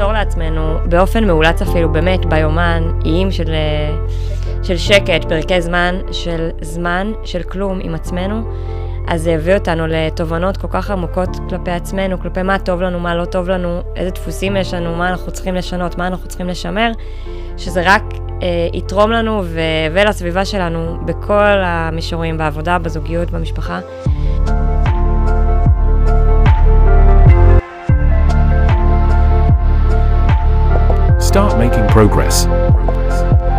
ליצור לעצמנו, באופן מאולץ אפילו, באמת, ביומן, איים של, אה, של שקט, פרקי זמן, של זמן, של כלום עם עצמנו, אז זה יביא אותנו לתובנות כל כך עמוקות כלפי עצמנו, כלפי מה טוב לנו, מה לא טוב לנו, איזה דפוסים יש לנו, מה אנחנו צריכים לשנות, מה אנחנו צריכים לשמר, שזה רק אה, יתרום לנו ו- ולסביבה שלנו בכל המישורים, בעבודה, בזוגיות, במשפחה. Progress.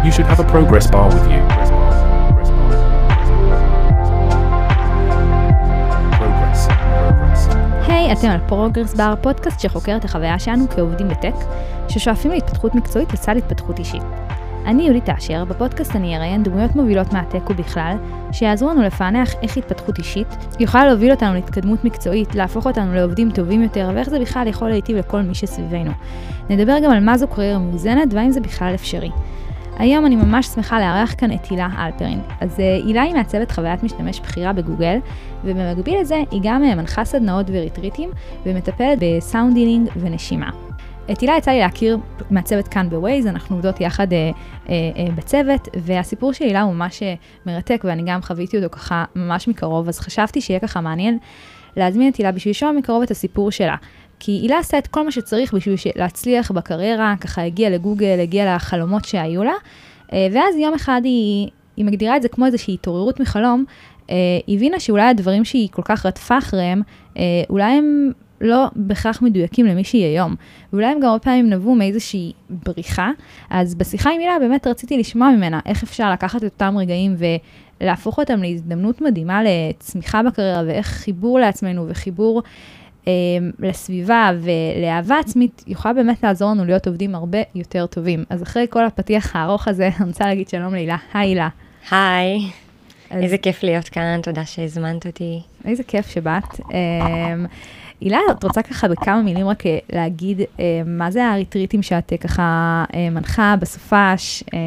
You should have a progress bar with you. היי, אתם על Progress Bar, פודקאסט שחוקר את החוויה שלנו כעובדים בטק, ששואפים להתפתחות מקצועית לצד התפתחות אישית. אני יולי תאשר, בפודקאסט אני אראיין דמויות מובילות מהטק ובכלל, שיעזרו לנו לפענח איך התפתחות אישית יכולה להוביל אותנו להתקדמות מקצועית, להפוך אותנו לעובדים טובים יותר, ואיך זה בכלל יכול להיטיב לכל מי שסביבנו. נדבר גם על מה זו קריירה מאוזנת, והאם זה בכלל אפשרי. היום אני ממש שמחה לארח כאן את הילה הלפרן. אז אה, הילה היא מעצבת חוויית משתמש בכירה בגוגל, ובמקביל לזה היא גם אה, מנחה סדנאות וריטריטים, ומטפלת ב sound healing ונשימה. את הילה יצא לי להכיר מהצוות כאן בווייז, אנחנו עובדות יחד אה, אה, אה, בצוות, והסיפור של הילה הוא ממש אה, מרתק, ואני גם חוויתי אותו ככה ממש מקרוב, אז חשבתי שיהיה ככה מעניין להזמין את הילה בשביל לשמוע מקרוב את הסיפור שלה. כי הילה עשה את כל מה שצריך בשביל להצליח בקריירה, ככה הגיעה לגוגל, הגיעה לחלומות שהיו לה, אה, ואז יום אחד היא, היא מגדירה את זה כמו איזושהי התעוררות מחלום, אה, הבינה שאולי הדברים שהיא כל כך רדפה אחריהם, אה, אולי הם לא בהכרח מדויקים למי שהיא היום. ואולי הם גם הרבה פעמים נבעו מאיזושהי בריחה. אז בשיחה עם הילה באמת רציתי לשמוע ממנה איך אפשר לקחת את אותם רגעים ולהפוך אותם להזדמנות מדהימה לצמיחה בקריירה, ואיך חיבור לעצמנו וחיבור אה, לסביבה ולאהבה עצמית יכולה באמת לעזור לנו להיות עובדים הרבה יותר טובים. אז אחרי כל הפתיח הארוך הזה, אני רוצה להגיד שלום להילה. היי הילה. היי, אז- איזה כיף להיות כאן, תודה שהזמנת אותי. איזה כיף שבאת. הילה, את רוצה ככה בכמה מילים רק אה, להגיד אה, מה זה הריטריטים שאת אה, ככה אה, מנחה בסופש, אה,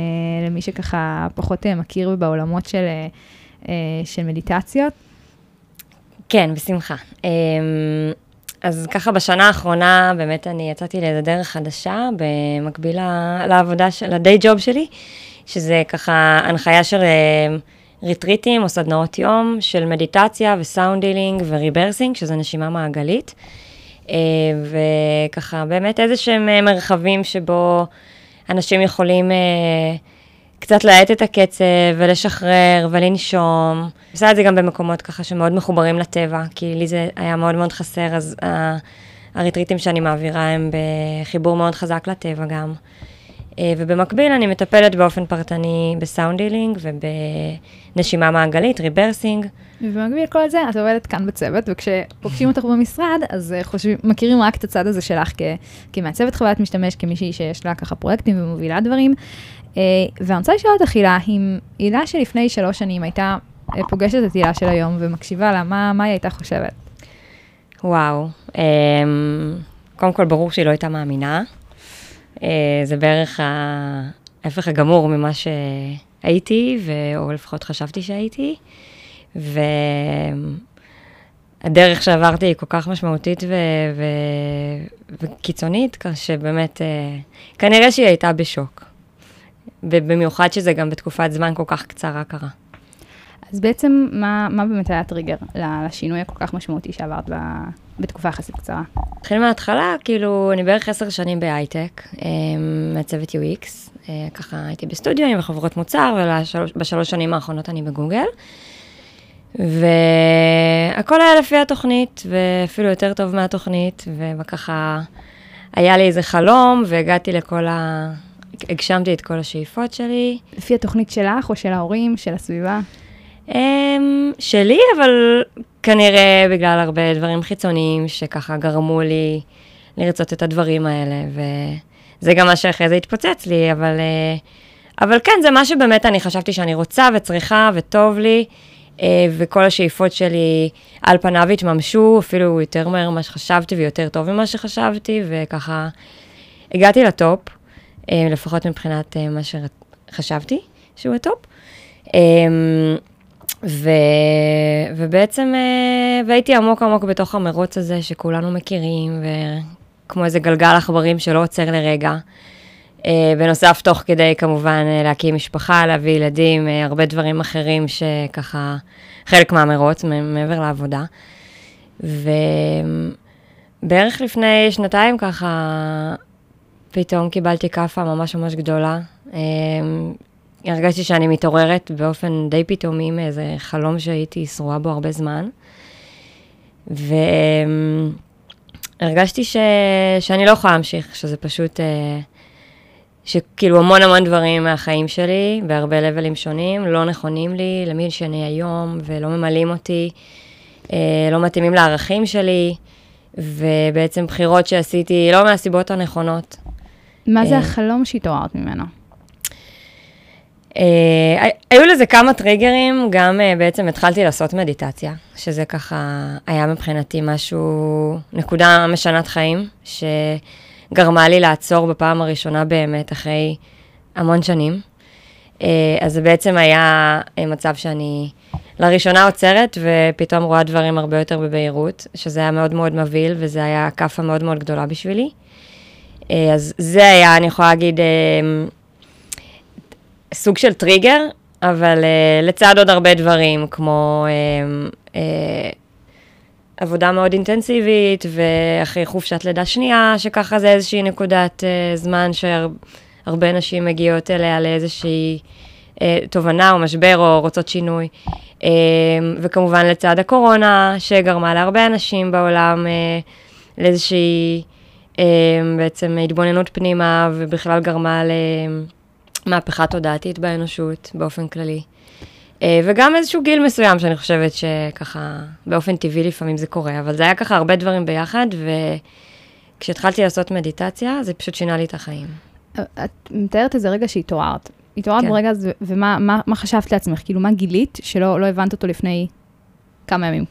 למי שככה פחות אה, מכיר בעולמות של, אה, אה, של מדיטציות? כן, בשמחה. אמ, אז ככה בשנה האחרונה באמת אני יצאתי לאיזה דרך חדשה במקביל לעבודה, של- ל day job שלי, שזה ככה הנחיה של אמ, ריטריטים או סדנאות יום של מדיטציה ו sound healing ו rebirthing, שזה נשימה מעגלית. אה, וככה באמת איזה שהם אה, מרחבים שבו אנשים יכולים אה, קצת להאט את הקצב ולשחרר ולנשום. עושה את זה גם במקומות ככה שמאוד מחוברים לטבע, כי לי זה היה מאוד מאוד חסר, אז הריטריטים שאני מעבירה הם בחיבור מאוד חזק לטבע גם. אה, ובמקביל אני מטפלת באופן פרטני ב sound healing ובנשימה מעגלית, rebirthing. ובמקביל כל זה, את עובדת כאן בצוות, וכשפוגשים אותך במשרד, אז אה, חושבים, מכירים רק את הצד הזה שלך כ, כמעצבת חוויית משתמש, כמישהי שיש לה ככה פרויקטים ומובילה דברים. אה, ואני רוצה לשאול אותך, הילה, אם הילה שלפני שלוש שנים הייתה פוגשת את הילה של היום ומקשיבה לה, מה, מה היא הייתה חושבת? וואו, אמ, קודם כל ברור שהיא לא הייתה מאמינה. אה, זה בערך ההפך הגמור ממה שהייתי, ו... או לפחות חשבתי שהייתי. והדרך שעברתי היא כל כך משמעותית ו... ו... וקיצונית, שבאמת, אה, כנראה שהיא הייתה בשוק. ובמיוחד שזה גם בתקופת זמן כל כך קצרה קרה. אז בעצם, מה, מה באמת היה הטריגר לשינוי הכל כך משמעותי שעברת ב, בתקופה יחסית קצרה? נתחיל מההתחלה, כאילו, אני בערך עשר שנים בהייטק, אה, מעצבת UX, אה, ככה הייתי בסטודיו וחברות מוצר, ובשלוש שנים האחרונות אני בגוגל. והכל היה לפי התוכנית, ואפילו יותר טוב מהתוכנית, וככה היה לי איזה חלום, והגעתי לכל ה... הגשמתי את כל השאיפות שלי. לפי התוכנית שלך או של ההורים, של הסביבה? אמ, שלי, אבל כנראה בגלל הרבה דברים חיצוניים שככה גרמו לי לרצות את הדברים האלה, וזה גם מה שאחרי זה התפוצץ לי, אבל, אה, אבל כן, זה מה שבאמת אני חשבתי שאני רוצה וצריכה וטוב לי, אה, וכל השאיפות שלי על פניו התממשו, אפילו יותר מהר ממה שחשבתי ויותר טוב ממה שחשבתי, וככה הגעתי ל top, אה, לפחות מבחינת אה, מה שחשבתי שהוא ה top. ו... ובעצם, אה, והייתי עמוק עמוק בתוך המרוץ הזה שכולנו מכירים, כמו איזה גלגל עכברים שלא עוצר לרגע. אה, בנוסף, תוך כדי כמובן אה, להקים משפחה, להביא ילדים, הרבה דברים אחרים שככה, חלק מהמרוץ, מעבר לעבודה. ובערך לפני שנתיים ככה, פתאום קיבלתי כאפה ממש ממש גדולה. הרגשתי שאני מתעוררת באופן די פתאומי מאיזה חלום שהייתי שרועה בו הרבה זמן. והרגשתי ש... שאני לא יכולה להמשיך, שזה פשוט, אה, שכאילו המון המון דברים מהחיים שלי, בהרבה לבלים שונים, לא נכונים לי, למי שאני היום, ולא ממלאים אותי, אה, לא מתאימים לערכים שלי, ובעצם בחירות שעשיתי לא מהסיבות הנכונות. מה זה אה. החלום שהתעוררת ממנו? אה, היו לזה כמה טריגרים, גם אה, בעצם התחלתי לעשות מדיטציה, שזה ככה היה מבחינתי משהו, נקודה משנת חיים, שגרמה לי לעצור בפעם הראשונה באמת אחרי המון שנים. אה, אז זה בעצם היה מצב שאני לראשונה עוצרת ופתאום רואה דברים הרבה יותר בבהירות, שזה היה מאוד מאוד מבהיל וזה היה כאפה מאוד מאוד גדולה בשבילי. אז זה היה, אני יכולה להגיד, סוג של טריגר, אבל uh, לצד עוד הרבה דברים, כמו uh, uh, עבודה מאוד אינטנסיבית, ואחרי חופשת לידה שנייה, שככה זה איזושהי נקודת uh, זמן שהרבה נשים מגיעות אליה לאיזושהי uh, תובנה או משבר או רוצות שינוי. Uh, וכמובן לצד הקורונה, שגרמה להרבה אנשים בעולם uh, לאיזושהי בעצם התבוננות פנימה, ובכלל גרמה. מהפכה תודעתית באנושות באופן כללי. אה, וגם איזשהו גיל מסוים שאני חושבת שככה באופן טבעי לפעמים זה קורה, אבל זה היה ככה הרבה דברים ביחד, וכשהתחלתי לעשות מדיטציה, זה פשוט שינה לי את החיים. את מתארת איזה רגע שהתעוררת. התעוררת כן. ברגע הזה, ומה מה, מה חשבת לעצמך? כאילו, מה גילית שלא לא הבנת אותו לפני כמה ימים?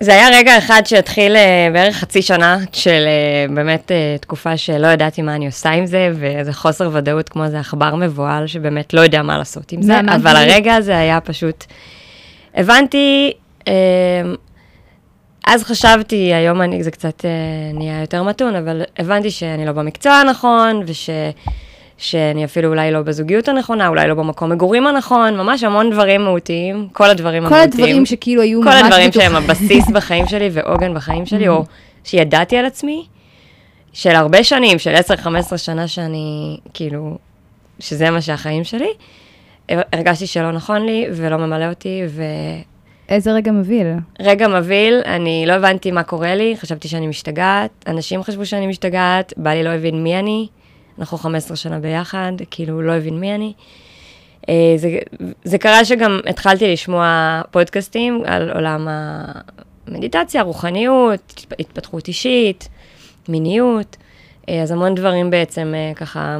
זה היה רגע אחד שהתחיל אה, בערך חצי שנה של אה, באמת אה, תקופה שלא ידעתי מה אני עושה עם זה, ואיזה חוסר ודאות כמו איזה עכבר מבוהל שבאמת לא יודע מה לעשות עם זה, מה אבל? הרגע הזה היה פשוט... הבנתי, אה, אז חשבתי, היום אני, זה קצת אה, נהיה יותר מתון, אבל הבנתי שאני לא במקצוע הנכון, וש... שאני אפילו אולי לא בזוגיות הנכונה, אולי לא במקום מגורים הנכון, ממש המון דברים מהותיים, כל הדברים כל המהותיים. הדברים שכאילו היו כל ממש הדברים בתוך- שהם הבסיס בחיים שלי ועוגן בחיים שלי, או שידעתי על עצמי, של הרבה שנים, של 10-15 שנה שאני, כאילו, שזה מה שהחיים שלי, הרגשתי שלא נכון לי ולא ממלא אותי, איזה רגע מבהיל. ורגע מבהיל, אני לא הבנתי מה קורה לי, חשבתי שאני משתגעת, אנשים חשבו שאני משתגעת, בעלי לא הבין מי אני, אנחנו 15 שנה ביחד, כאילו, הוא לא הבין מי אני. אה, זה, זה קרה שגם התחלתי לשמוע פודקאסטים על עולם המדיטציה, רוחניות, התפתחות אישית, מיניות, אה, אז המון דברים בעצם אה, ככה,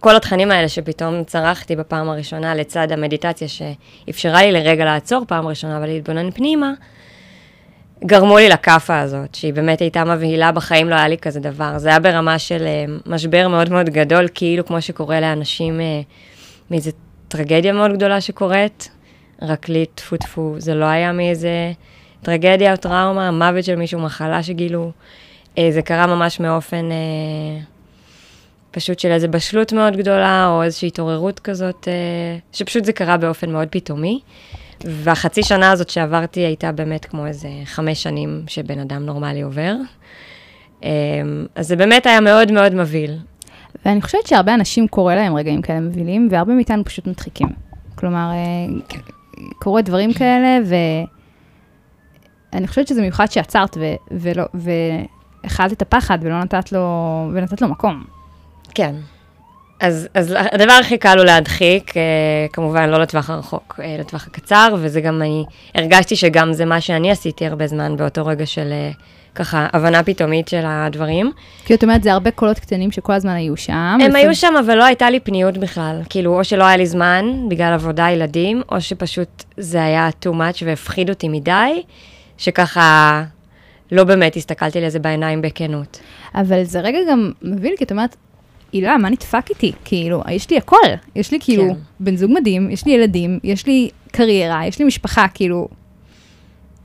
כל התכנים האלה שפתאום צרכתי בפעם הראשונה לצד המדיטציה שאפשרה לי לרגע לעצור פעם ראשונה ולהתבונן פנימה, גרמו לי לכאפה הזאת, שהיא באמת הייתה מבהילה, בחיים לא היה לי כזה דבר. זה היה ברמה של אה, משבר מאוד מאוד גדול, כאילו כמו שקורה לאנשים אה, מאיזו טרגדיה מאוד גדולה שקורית, רק לי, טפו טפו, זה לא היה מאיזה טרגדיה או טראומה, מוות של מישהו, מחלה שגילו. אה, זה קרה ממש מאופן פשוט של איזו בשלות מאוד גדולה, או איזושהי התעוררות כזאת, שפשוט זה קרה באופן מאוד פתאומי. והחצי שנה הזאת שעברתי הייתה באמת כמו איזה חמש שנים שבן אדם נורמלי עובר. אמ, אז זה באמת היה מאוד מאוד מבהיל. ואני חושבת שהרבה אנשים קורה להם רגעים כאלה מבהילים, והרבה מאיתנו פשוט מדחיקים. כלומר, אה, קורה דברים כאלה, ואני חושבת שזה מיוחד שעצרת ו- ולא, והכלת את הפחד ולא נתת לו, ונתת לו מקום. כן. אז, אז הדבר הכי קל הוא להדחיק, אה, כמובן לא לטווח הרחוק, אה, לטווח הקצר, וזה גם אני, הרגשתי שגם זה מה שאני עשיתי הרבה זמן באותו רגע של אה, ככה הבנה פתאומית של הדברים. כי את אומרת, זה הרבה קולות קטנים שכל הזמן היו שם. הם היו שם, אבל לא הייתה לי פניות בכלל. כאילו, או שלא היה לי זמן בגלל עבודה, ילדים, או שפשוט זה היה too much והפחיד אותי מדי, שככה לא באמת הסתכלתי לזה בעיניים בכנות. אבל זה רגע גם מביא כי את אומרת, הילה, מה נדפק איתי? כאילו, יש לי הכל. יש לי כאילו כן. בן זוג מדהים, יש לי ילדים, יש לי קריירה, יש לי משפחה, כאילו,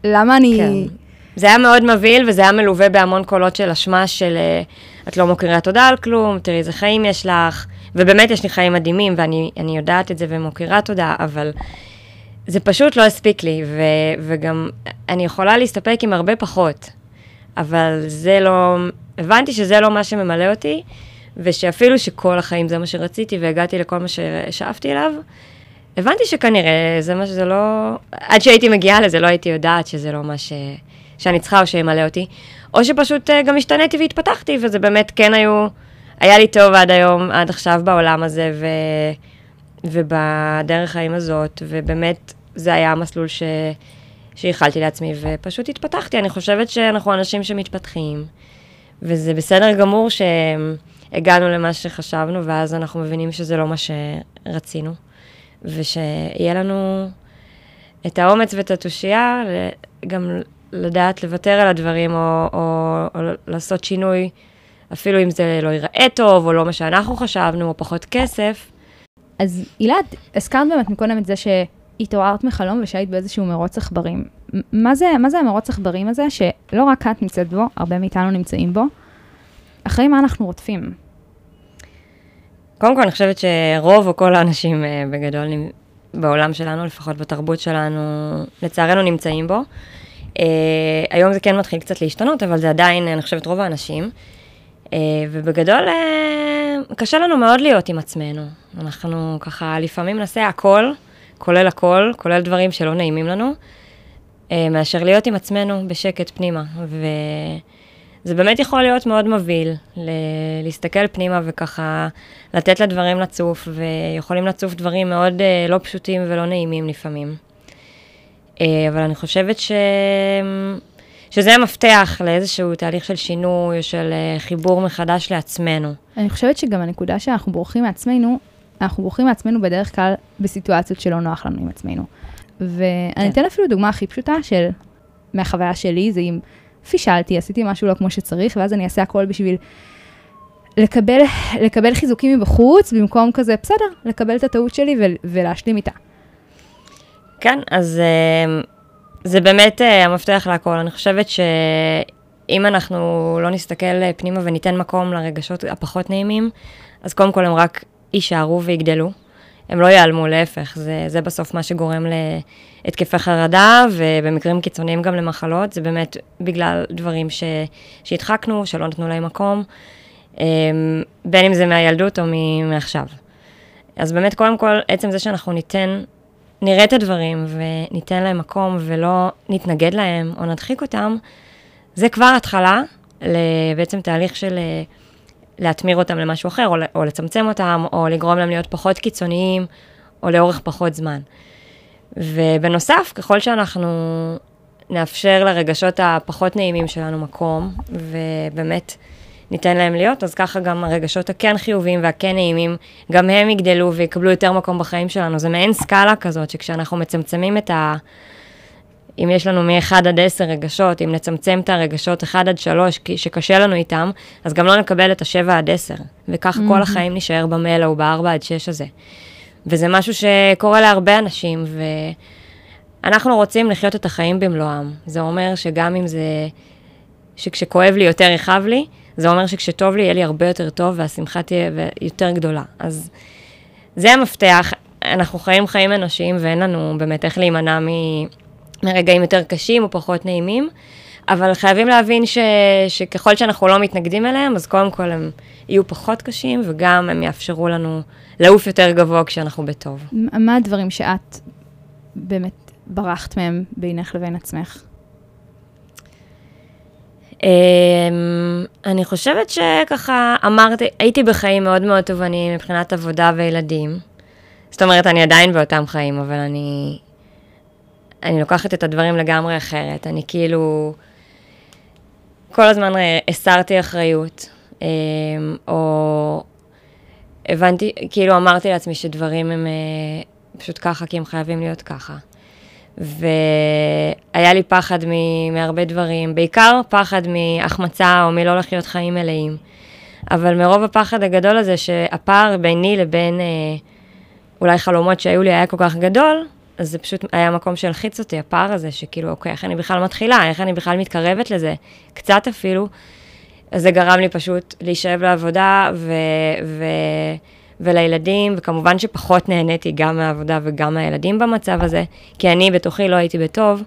למה אני... כן. זה היה מאוד מבהיל, וזה היה מלווה בהמון קולות של אשמה של אה, את לא מוקירה תודה על כלום, תראי איזה חיים יש לך, ובאמת יש לי חיים מדהימים, ואני אני יודעת את זה ומוקירה תודה, אבל זה פשוט לא הספיק לי, ו, וגם אני יכולה להסתפק עם הרבה פחות, אבל זה לא, הבנתי שזה לא מה שממלא אותי, ושאפילו שכל החיים זה מה שרציתי והגעתי לכל מה ששאפתי אליו, הבנתי שכנראה זה מה שזה לא... עד שהייתי מגיעה לזה, לא הייתי יודעת שזה לא מה ש... שאני צריכה או שימלא אותי. או שפשוט uh, גם השתניתי והתפתחתי, וזה באמת כן היו... היה לי טוב עד היום, עד עכשיו בעולם הזה, ו... ובדרך חיים הזאת, ובאמת זה היה המסלול ש... שאיחלתי לעצמי, ופשוט התפתחתי. אני חושבת שאנחנו אנשים שמתפתחים, וזה בסדר גמור שהגענו למה שחשבנו, ואז אנחנו מבינים שזה לא מה שרצינו. ושיהיה לנו את האומץ ואת התושייה, גם לדעת לוותר על הדברים, או, או, או לעשות שינוי, אפילו אם זה לא ייראה טוב, או לא מה שאנחנו חשבנו, או פחות כסף. אז אילת, הזכרת באמת מקודם את זה שהתעוררת מחלום ושהיית באיזשהו מרוץ עכברים. מה זה, מה זה המרוץ עכברים הזה, שלא רק את נמצאת בו, הרבה מאיתנו נמצאים בו, אחרי מה אנחנו רודפים? קודם כל, אני חושבת שרוב או כל האנשים אה, בגדול בעולם שלנו, לפחות בתרבות שלנו, לצערנו נמצאים בו. Uh, היום זה כן מתחיל קצת להשתנות, אבל זה עדיין, אני חושבת, רוב האנשים. Uh, ובגדול, uh, קשה לנו מאוד להיות עם עצמנו. אנחנו ככה לפעמים נעשה הכל, כולל הכל, כולל דברים שלא נעימים לנו, uh, מאשר להיות עם עצמנו בשקט פנימה. ו... זה באמת יכול להיות מאוד מבהיל, ל- להסתכל פנימה וככה לתת לדברים לצוף, ויכולים לצוף דברים מאוד uh, לא פשוטים ולא נעימים לפעמים. Uh, אבל אני חושבת ש... שזה המפתח לאיזשהו תהליך של שינוי, של uh, חיבור מחדש לעצמנו. אני חושבת שגם הנקודה שאנחנו בורחים מעצמנו, אנחנו בורחים מעצמנו בדרך כלל בסיטואציות שלא נוח לנו עם עצמנו. ואני כן. אתן אפילו דוגמה הכי פשוטה של, מהחוויה שלי, זה אם פישלתי, עשיתי משהו לא כמו שצריך, ואז אני אעשה הכל בשביל לקבל, לקבל חיזוקים מבחוץ, במקום כזה, בסדר, לקבל את הטעות שלי ו- ולהשלים איתה. כן, אז uh, זה באמת uh, המפתח להכל. אני חושבת שאם אנחנו לא נסתכל uh, פנימה וניתן מקום לרגשות הפחות נעימים, אז קודם כל הם רק יישארו ויגדלו. הם לא ייעלמו, להפך, זה, זה בסוף מה שגורם להתקפי חרדה, ובמקרים קיצוניים גם למחלות, זה באמת בגלל דברים ש, שהדחקנו, שלא נתנו להם מקום, אמ, בין אם זה מהילדות או מעכשיו. אז באמת, קודם כל, עצם זה שאנחנו ניתן, נראה את הדברים וניתן להם מקום ולא נתנגד להם או נדחיק אותם, זה כבר התחלה לבעצם תהליך של להטמיר אותם למשהו אחר, או, לצמצם אותם, או לגרום להם להיות פחות קיצוניים, או לאורך פחות זמן. ובנוסף, ככל שאנחנו נאפשר לרגשות הפחות נעימים שלנו מקום, ובאמת ניתן להם להיות, אז ככה גם הרגשות הכן חיוביים והכן נעימים, גם הם יגדלו ויקבלו יותר מקום בחיים שלנו. זה מעין סקאלה כזאת, שכשאנחנו מצמצמים את ה... אם יש לנו מ-1 עד 10 רגשות, אם נצמצם את הרגשות 1 עד 3, שקשה לנו איתם, אז גם לא נקבל את ה-7 עד 10. וככה mm-hmm. כל החיים נשאר במלע או ב-4 עד 6 הזה. וזה משהו שקורה להרבה אנשים, ואנחנו רוצים לחיות את החיים במלואם. זה אומר שגם אם זה... שכשכואב לי יותר יכאב לי, זה אומר שכשטוב לי יהיה לי הרבה יותר טוב והשמחה תהיה יותר גדולה. אז זה המפתח. אנחנו חיים חיים אנושיים ואין לנו באמת איך להימנע מ... מרגעים יותר קשים או פחות נעימים, אבל חייבים להבין ש, שככל שאנחנו לא מתנגדים אליהם, אז קודם כל הם יהיו פחות קשים, וגם הם יאפשרו לנו לעוף יותר גבוה כשאנחנו בטוב. מה הדברים שאת באמת ברחת מהם בינך לבין עצמך? Um, אני חושבת שככה אמרתי, הייתי בחיים מאוד מאוד תובעניים מבחינת עבודה וילדים. זאת אומרת, אני עדיין באותם חיים, אבל אני אני לוקחת את הדברים לגמרי אחרת. אני כאילו, כל הזמן הסרתי אחריות, אמ, או הבנתי, כאילו אמרתי לעצמי שדברים הם אה, פשוט ככה, כי הם חייבים להיות ככה. והיה לי פחד מהרבה דברים, בעיקר פחד מהחמצה או מלא לחיות חיים מלאים. אבל מרוב הפחד הגדול הזה, שהפער ביני לבין אה, אולי חלומות שהיו לי היה כל כך גדול, אז זה פשוט היה מקום שהלחיץ אותי, הפער הזה, שכאילו, אוקיי, איך אני בכלל מתחילה, איך אני בכלל מתקרבת לזה, קצת אפילו. אז זה גרם לי פשוט להישאב לעבודה ו... ו... ולילדים, וכמובן שפחות נהניתי גם מהעבודה וגם מהילדים במצב הזה, כי אני בתוכי לא הייתי בטוב,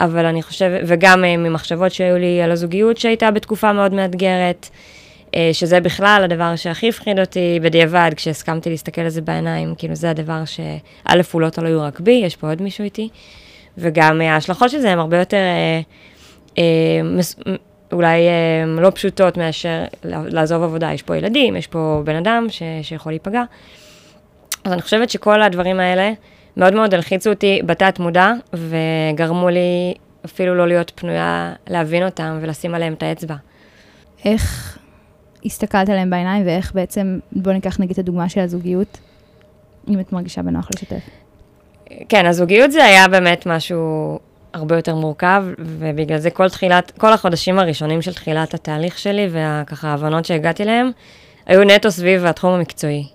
אבל אני חושבת, וגם אה, ממחשבות שהיו לי על הזוגיות שהייתה בתקופה מאוד מאתגרת, שזה בכלל הדבר שהכי הפחיד אותי בדיעבד, כשהסכמתי להסתכל על זה בעיניים, כאילו זה הדבר שא', הוא לא תלוי רק בי, יש פה עוד מישהו איתי, וגם אה, ההשלכות של זה הן הרבה יותר אה, אה, מס, אולי אה, לא פשוטות מאשר לעזוב עבודה. יש פה ילדים, יש פה בן אדם ש, שיכול להיפגע. אז אני חושבת שכל הדברים האלה מאוד מאוד הלחיצו אותי בתת מודע, וגרמו לי אפילו לא להיות פנויה להבין אותם ולשים עליהם את האצבע. איך הסתכלת עליהם בעיניים, ואיך בעצם, בוא ניקח נגיד את הדוגמה של הזוגיות, אם את מרגישה בנוח לשתף. כן, הזוגיות זה היה באמת משהו הרבה יותר מורכב, ובגלל זה כל תחילת, כל החודשים הראשונים של תחילת התהליך שלי, וככה ההבנות שהגעתי אליהם, היו נטו סביב התחום המקצועי.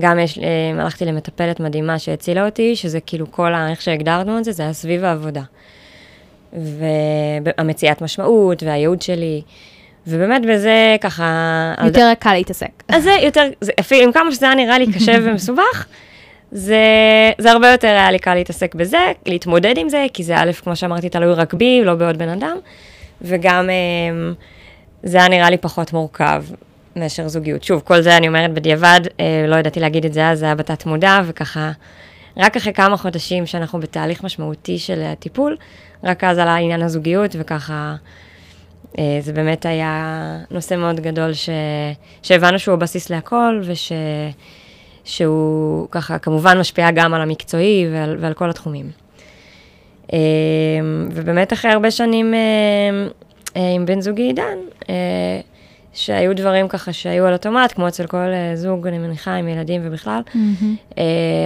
גם יש, אה, הלכתי למטפלת מדהימה שהצילה אותי, שזה כאילו כל ה... איך שהגדרנו את זה, זה היה סביב העבודה. והמציאת משמעות, והייעוד שלי. ובאמת בזה ככה... יותר קל להתעסק. אז זה יותר, זה, אפילו עם כמה שזה היה נראה לי קשה ומסובך, זה, זה הרבה יותר היה לי קל להתעסק בזה, להתמודד עם זה, כי זה א', כמו שאמרתי, תלוי רק בי, לא בעוד בן אדם, וגם אמ, זה היה נראה לי פחות מורכב מאשר זוגיות. שוב, כל זה אני אומרת בדיעבד, אה, לא ידעתי להגיד את זה אז, זה היה בתת מודע, וככה, רק אחרי כמה חודשים שאנחנו בתהליך משמעותי של הטיפול, רק אז עלה עניין הזוגיות, וככה, זה באמת היה נושא מאוד גדול, ש... שהבנו שהוא הבסיס להכל, וש... שהוא ככה כמובן משפיע גם על המקצועי ועל, ועל כל התחומים. אה, ובאמת אחרי הרבה שנים אה, אה, עם בן זוגי עידן, שהיו דברים ככה שהיו על אוטומט, כמו אצל כל זוג, אני מניחה, עם ילדים ובכלל, mm-hmm.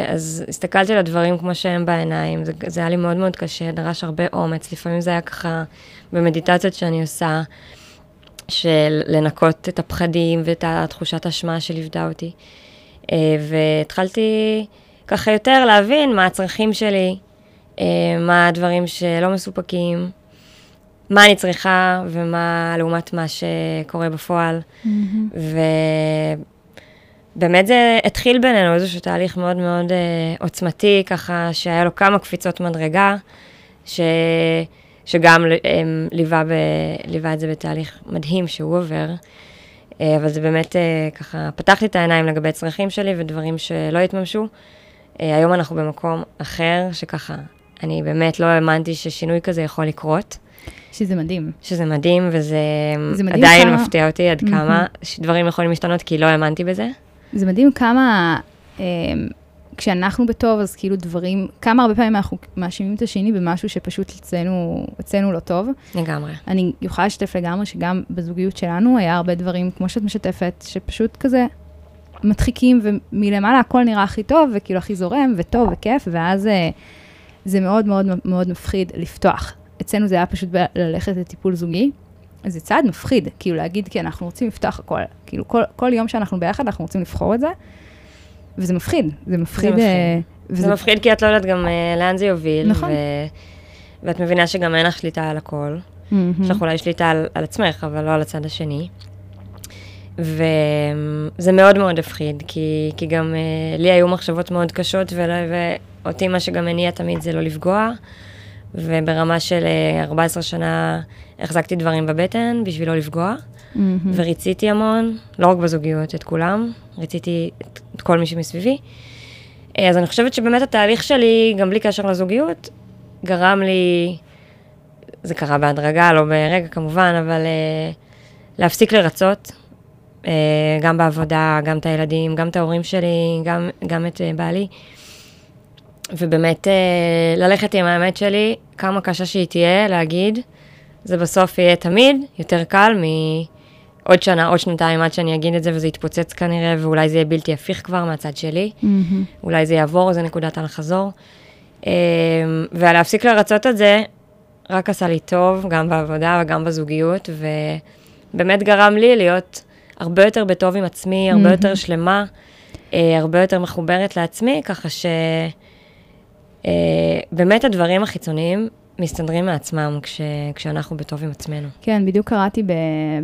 אז הסתכלתי על הדברים כמו שהם בעיניים, זה, זה היה לי מאוד מאוד קשה, דרש הרבה אומץ, לפעמים זה היה ככה במדיטציות שאני עושה, של לנקות את הפחדים ואת התחושת אשמה שליוותה אותי. אה, והתחלתי ככה יותר להבין מה הצרכים שלי, אה, מה הדברים שלא מסופקים, מה אני צריכה ומה לעומת מה שקורה בפועל. Mm-hmm. ובאמת זה התחיל בינינו איזשהו תהליך מאוד מאוד אה, עוצמתי, ככה שהיה לו כמה קפיצות מדרגה, ש... שגם ליווה, ב... ליווה את זה בתהליך מדהים שהוא עובר. אה, אבל זה באמת אה, ככה פתח לי את העיניים לגבי הצרכים שלי ודברים שלא התממשו. אה, היום אנחנו במקום אחר, שככה, אני באמת לא האמנתי ששינוי כזה יכול לקרות. שזה מדהים. שזה מדהים, וזה מדהים עדיין כמה... מפתיע אותי עד mm-hmm. כמה שדברים יכולים להשתנות, כי לא האמנתי בזה. זה מדהים כמה כשאנחנו בטוב, אז כאילו דברים, כמה הרבה פעמים אנחנו מאשימים את השני במשהו שפשוט אצלנו, אצלנו לא טוב. לגמרי. אני יכולה לשתף לגמרי שגם בזוגיות שלנו היה הרבה דברים, כמו שאת משתפת, שפשוט כזה מדחיקים, ומלמעלה הכל נראה הכי טוב, וכאילו הכי זורם, וטוב, וכיף, ואז אה, זה מאוד מאוד מאוד מפחיד לפתוח. אצלנו זה היה פשוט ללכת לטיפול זוגי. אז זה צעד מפחיד, כאילו להגיד, כי אנחנו רוצים לפתוח הכל. כאילו כל, כל יום שאנחנו ביחד, אנחנו רוצים לבחור את זה. וזה מפחיד, זה מפחיד. זה אה, מפחיד, וזה... זה מפחיד כי את לא יודעת גם uh, לאן זה יוביל. נכון. ו... ואת מבינה שגם אין לך שליטה על הכל. Mm-hmm. יש לך אולי שליטה על, על עצמך, אבל לא על הצד השני. וזה מאוד מאוד הפחיד, כי, כי גם uh, לי היו מחשבות מאוד קשות, ולא, ואותי מה שגם מניע תמיד זה לא לפגוע. וברמה של uh, 14 שנה החזקתי דברים בבטן בשביל לא לפגוע. Mm-hmm. וריציתי המון, לא רק בזוגיות, את כולם, ריציתי את, את כל מי שמסביבי. אה, אז אני חושבת שבאמת התהליך שלי, גם בלי קשר לזוגיות, גרם לי, זה קרה בהדרגה, לא ברגע כמובן, אבל uh, להפסיק לרצות, uh, גם בעבודה, גם את הילדים, גם את ההורים שלי, גם, גם את uh, בעלי. ובאמת uh, ללכת עם האמת שלי, כמה קשה שהיא תהיה, להגיד, זה בסוף יהיה תמיד יותר קל מ... עוד שנה, עוד שנתיים עד שאני אגיד את זה, וזה יתפוצץ כנראה, ואולי זה יהיה בלתי הפיך כבר מהצד שלי. Mm-hmm. אולי זה יעבור, זה נקודת הלחזור. אמ, ולהפסיק לרצות את זה, רק עשה לי טוב, גם בעבודה וגם בזוגיות, ובאמת גרם לי להיות הרבה יותר בטוב עם עצמי, הרבה mm-hmm. יותר שלמה, אה, הרבה יותר מחוברת לעצמי, ככה ש... אה, באמת הדברים החיצוניים מסתדרים מעצמם כש, כשאנחנו בטוב עם עצמנו. כן, בדיוק קראתי ב,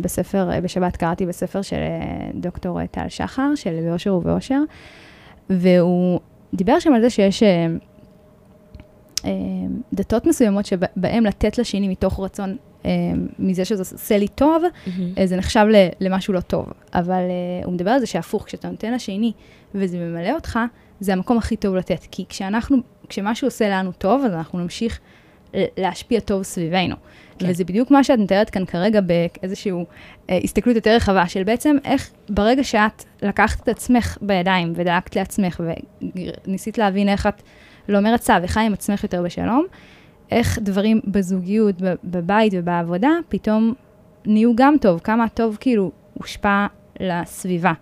בספר, אה, בשבת קראתי בספר של אה, דוקטור טל שחר, של באושר ובאושר, והוא דיבר שם על זה שיש דתות מסוימות שבהן לתת לשני מתוך רצון מזה שזה עושה לי טוב, אה, זה נחשב ל- למשהו לא טוב. אבל הוא מדבר על זה שהפוך, כשאתה נותן לשני וזה ממלא אותך, זה המקום הכי טוב לתת. כי כשאנחנו, כשמשהו עושה לנו טוב, אז אנחנו נמשיך להשפיע טוב סביבנו. כן. וזה בדיוק מה שאת מתארת כאן כרגע באיזושהי אה, הסתכלות יותר רחבה, של בעצם איך ברגע שאת לקחת את עצמך בידיים ודאגת לעצמך וניסית להבין איך את לא מרצה וחיה עם עצמך יותר בשלום, איך דברים בזוגיות, בבית ובעבודה, פתאום נהיו גם טוב, כמה הטוב כאילו הושפע לסביבה.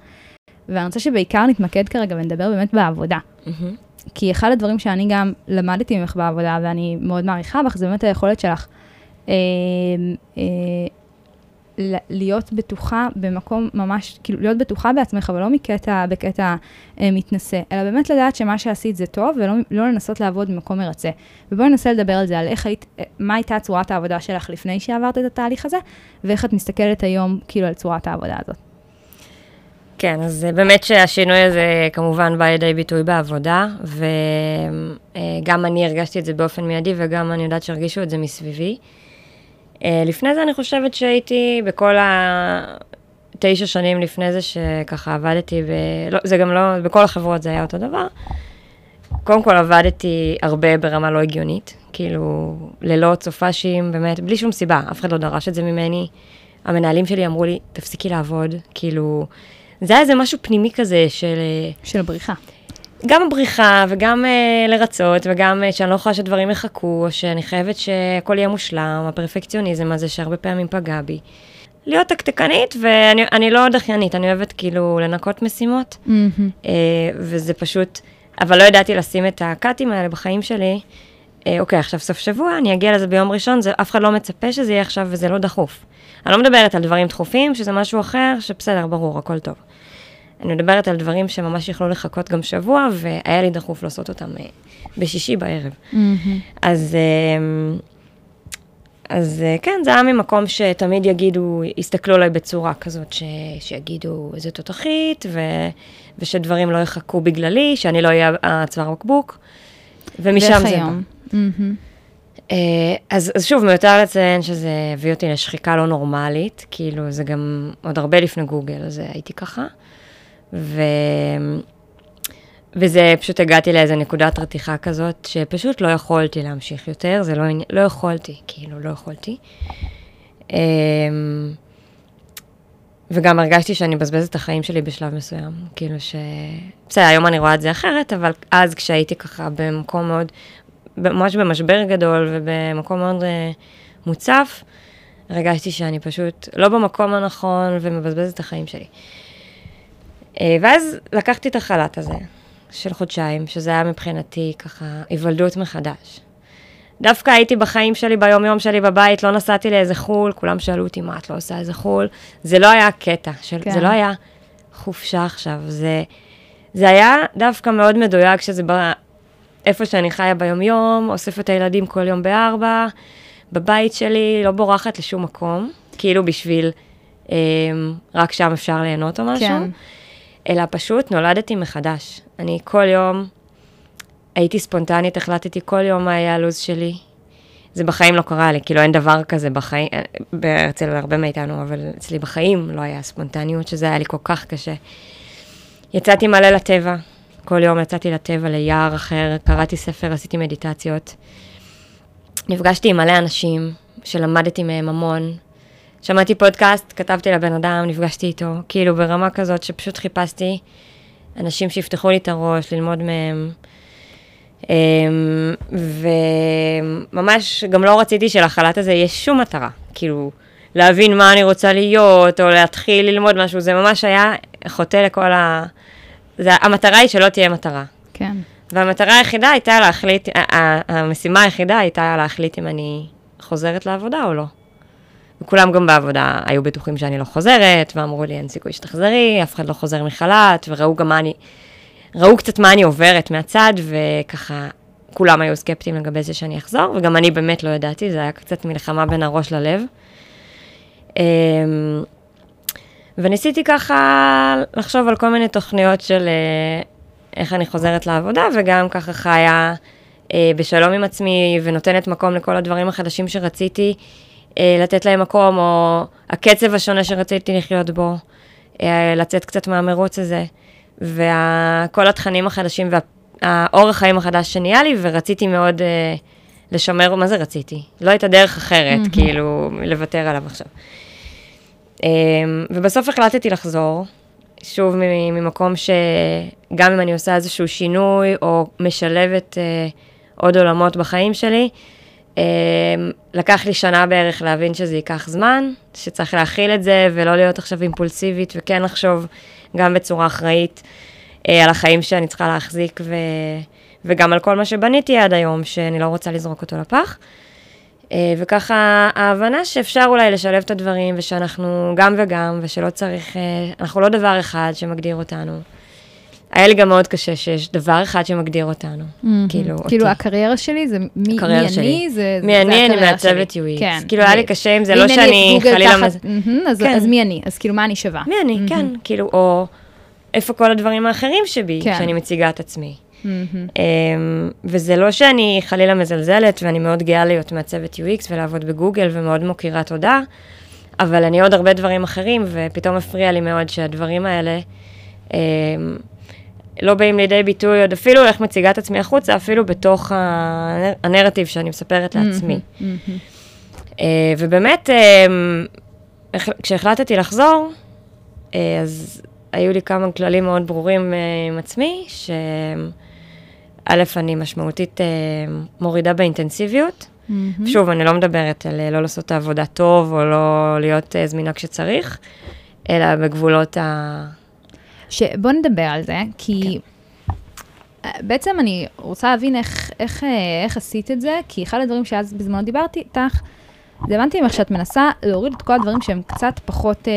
ואני רוצה שבעיקר נתמקד כרגע ונדבר באמת בעבודה. מהמם. כי אחד הדברים שאני גם למדתי ממך בעבודה, ואני מאוד מעריכה בך, זה באמת היכולת שלך אה, אה, להיות בטוחה במקום ממש, כאילו להיות בטוחה בעצמך, אבל לא מקטע, בקטע אה, מתנשא, אלא באמת לדעת שמה שעשית זה טוב, ולא לא לנסות לעבוד במקום מרצה. ובואי ננסה לדבר על זה, על איך היית, מה הייתה צורת העבודה שלך לפני שעברת את התהליך הזה, ואיך את מסתכלת היום כאילו על צורת העבודה הזאת. כן, אז אה, באמת שהשינוי הזה כמובן בא לידי ביטוי בעבודה, וגם אני הרגשתי את זה באופן מיידי, וגם אני יודעת שהרגישו את זה מסביבי. אה, לפני זה אני חושבת שהייתי בכל התשע שנים לפני זה, שככה עבדתי, ב... לא, זה גם לא, בכל החברות זה היה אותו דבר. קודם כל עבדתי הרבה ברמה לא הגיונית, כאילו לילות, סופאשים, באמת, בלי שום סיבה, אף אחד לא דרש את זה ממני. המנהלים שלי אמרו לי, תפסיקי לעבוד, כאילו, זה היה איזה משהו פנימי כזה של אה, של הבריחה. גם הבריחה וגם uh, לרצות, וגם uh, שאני לא יכולה שדברים יחכו, או שאני חייבת שהכל יהיה מושלם, הפרפקציוניזם הזה שהרבה פעמים פגע בי. להיות תקתקנית, ואני אני לא דחיינית, אני אוהבת כאילו לנקות משימות, uh, וזה פשוט, אבל לא ידעתי לשים את הקאטים האלה בחיים שלי. Uh, אוקיי, עכשיו סוף שבוע, אני אגיע לזה ביום ראשון, זה, אף אחד לא מצפה שזה יהיה עכשיו וזה לא דחוף. אני לא מדברת על דברים דחופים, שזה משהו אחר, שבסדר, ברור, הכל טוב. אני מדברת על דברים שממש יכלו לחכות גם שבוע, והיה לי דחוף לעשות אותם אה, בשישי בערב. אז, אה, אז אה, כן, זה היה ממקום שתמיד יגידו, יסתכלו עליי בצורה כזאת, ש, שיגידו איזה תותחית, ו, ושדברים לא יחכו בגללי, שאני לא אהיה הצוואר בקבוק, ומשם ואיך זה בא. היום? אה, אז, אז שוב, מיותר לציין שזה הביא אותי לשחיקה לא נורמלית, כאילו זה גם עוד הרבה לפני גוגל, אז הייתי ככה. ו... וזה, פשוט הגעתי לאיזה נקודת רתיחה כזאת, שפשוט לא יכולתי להמשיך יותר, זה לא, לא יכולתי, כאילו, לא יכולתי. אמ, וגם הרגשתי שאני מבזבזת את החיים שלי בשלב מסוים, כאילו ש... בסדר, היום אני רואה את זה אחרת, אבל אז כשהייתי ככה במקום מאוד, ממש במשבר גדול ובמקום מאוד uh, מוצף, הרגשתי שאני פשוט לא במקום הנכון ומבזבזת את החיים שלי. אה, ואז לקחתי את החל"ת הזה של חודשיים, שזה היה מבחינתי ככה היוולדות מחדש. דווקא הייתי בחיים שלי, ביום-יום שלי בבית, לא נסעתי לאיזה חו"ל, כולם שאלו אותי, מה את לא עושה איזה חו"ל? זה לא היה קטע, של, כן. זה לא היה חופשה עכשיו, זה, זה היה דווקא מאוד מדויק, שזה בא, איפה שאני חיה ביום-יום, אוספת את הילדים כל יום בארבע, בבית שלי, לא בורחת לשום מקום, כאילו בשביל, אה, רק שם אפשר ליהנות או משהו. כן. אלא פשוט נולדתי מחדש. אני כל יום הייתי ספונטנית, החלטתי כל יום מה היה הלו"ז שלי. זה בחיים לא קרה לי, כאילו אין דבר כזה בחיים, אצל הרבה מאיתנו, אבל אצלי בחיים לא היה ספונטניות, שזה היה לי כל כך קשה. יצאתי מלא לטבע, כל יום יצאתי לטבע, ליער אחר, קראתי ספר, עשיתי מדיטציות. נפגשתי עם מלא אנשים, שלמדתי מהם המון. שמעתי פודקאסט, כתבתי לבן אדם, נפגשתי איתו, כאילו ברמה כזאת שפשוט חיפשתי אנשים שיפתחו לי את הראש, ללמוד מהם. אמ, וממש גם לא רציתי שלחל"ת הזה יהיה שום מטרה, כאילו, להבין מה אני רוצה להיות, או להתחיל ללמוד משהו, זה ממש היה חוטא לכל ה... זה, המטרה היא שלא תהיה מטרה. כן. והמטרה היחידה הייתה להחליט, המשימה היחידה הייתה להחליט אם אני חוזרת לעבודה או לא. וכולם גם בעבודה היו בטוחים שאני לא חוזרת, ואמרו לי, אין סיכוי שתחזרי, אף אחד לא חוזר מחל"ת, וראו גם מה אני, ראו קצת מה אני עוברת מהצד, וככה, כולם היו סקפטיים לגבי זה שאני אחזור, וגם אני באמת לא ידעתי, זה היה קצת מלחמה בין הראש ללב. וניסיתי ככה לחשוב על כל מיני תוכניות של אה, איך אני חוזרת לעבודה, וגם ככה חיה אה, בשלום עם עצמי, ונותנת מקום לכל הדברים החדשים שרציתי אה, לתת להם מקום, או הקצב השונה שרציתי לחיות בו, לצאת קצת מהמרוץ הזה, וכל התכנים החדשים והאורח חיים החדש שנהיה לי, ורציתי מאוד לשמר, מה זה רציתי? לא הייתה דרך אחרת, mm-hmm. כאילו, לוותר עליו עכשיו. אמ, ובסוף החלטתי לחזור, שוב ממקום שגם אם אני עושה איזשהו שינוי או משלבת אה, עוד עולמות בחיים שלי, אה, לקח לי שנה בערך להבין שזה ייקח זמן, שצריך להכיל את זה ולא להיות עכשיו אימפולסיבית וכן לחשוב גם בצורה אחראית אה, על החיים שאני צריכה להחזיק ו... וגם על כל מה שבניתי עד היום, שאני לא רוצה לזרוק אותו לפח. אה, וככה ההבנה שאפשר אולי לשלב את הדברים, ושאנחנו גם וגם, ושלא צריך, אה, אנחנו לא דבר אחד שמגדיר אותנו. היה לי גם מאוד קשה שיש דבר אחד שמגדיר אותנו, mm-hmm. כאילו אותי. כאילו הקריירה שלי זה מי, מי אני, שלי. זה, מי זה אני, אני מעצבת UX. כן. כאילו היה לי קשה עם זה, לא שאני חלילה... מז... Mm-hmm, אז, כן. אז מי אני? אז כאילו מה אני שווה? מי אני, mm-hmm. כן. כאילו, או איפה כל הדברים האחרים שבי, כן. כשאני מציגה את עצמי. Mm-hmm. וזה לא שאני חלילה מזלזלת, ואני מאוד גאה להיות מעצבת UX ולעבוד בגוגל ומאוד מוקירה תודה, אבל אני עוד הרבה דברים אחרים, ופתאום הפריע לי מאוד שהדברים האלה אמ, לא באים לידי ביטוי, עוד אפילו איך מציגה את עצמי החוצה, אפילו בתוך הנרטיב שאני מספרת לעצמי. Mm-hmm, mm-hmm. ובאמת, אמ, כשהחלטתי לחזור, אה, אז היו לי כמה כללים מאוד ברורים עם עצמי, שהם... א', אני משמעותית אה, מורידה באינטנסיביות. Mm-hmm. שוב, אני לא מדברת על אה, לא לעשות את העבודה טוב, או לא להיות אה, זמינה כשצריך, אלא בגבולות ה... ש... בוא נדבר על זה, כי כן. בעצם אני רוצה להבין איך, איך, איך עשית את זה, כי אחד הדברים שאז בזמן דיברתי איתך, זה הבנתי ממך שאת מנסה להוריד את כל הדברים שהם קצת פחות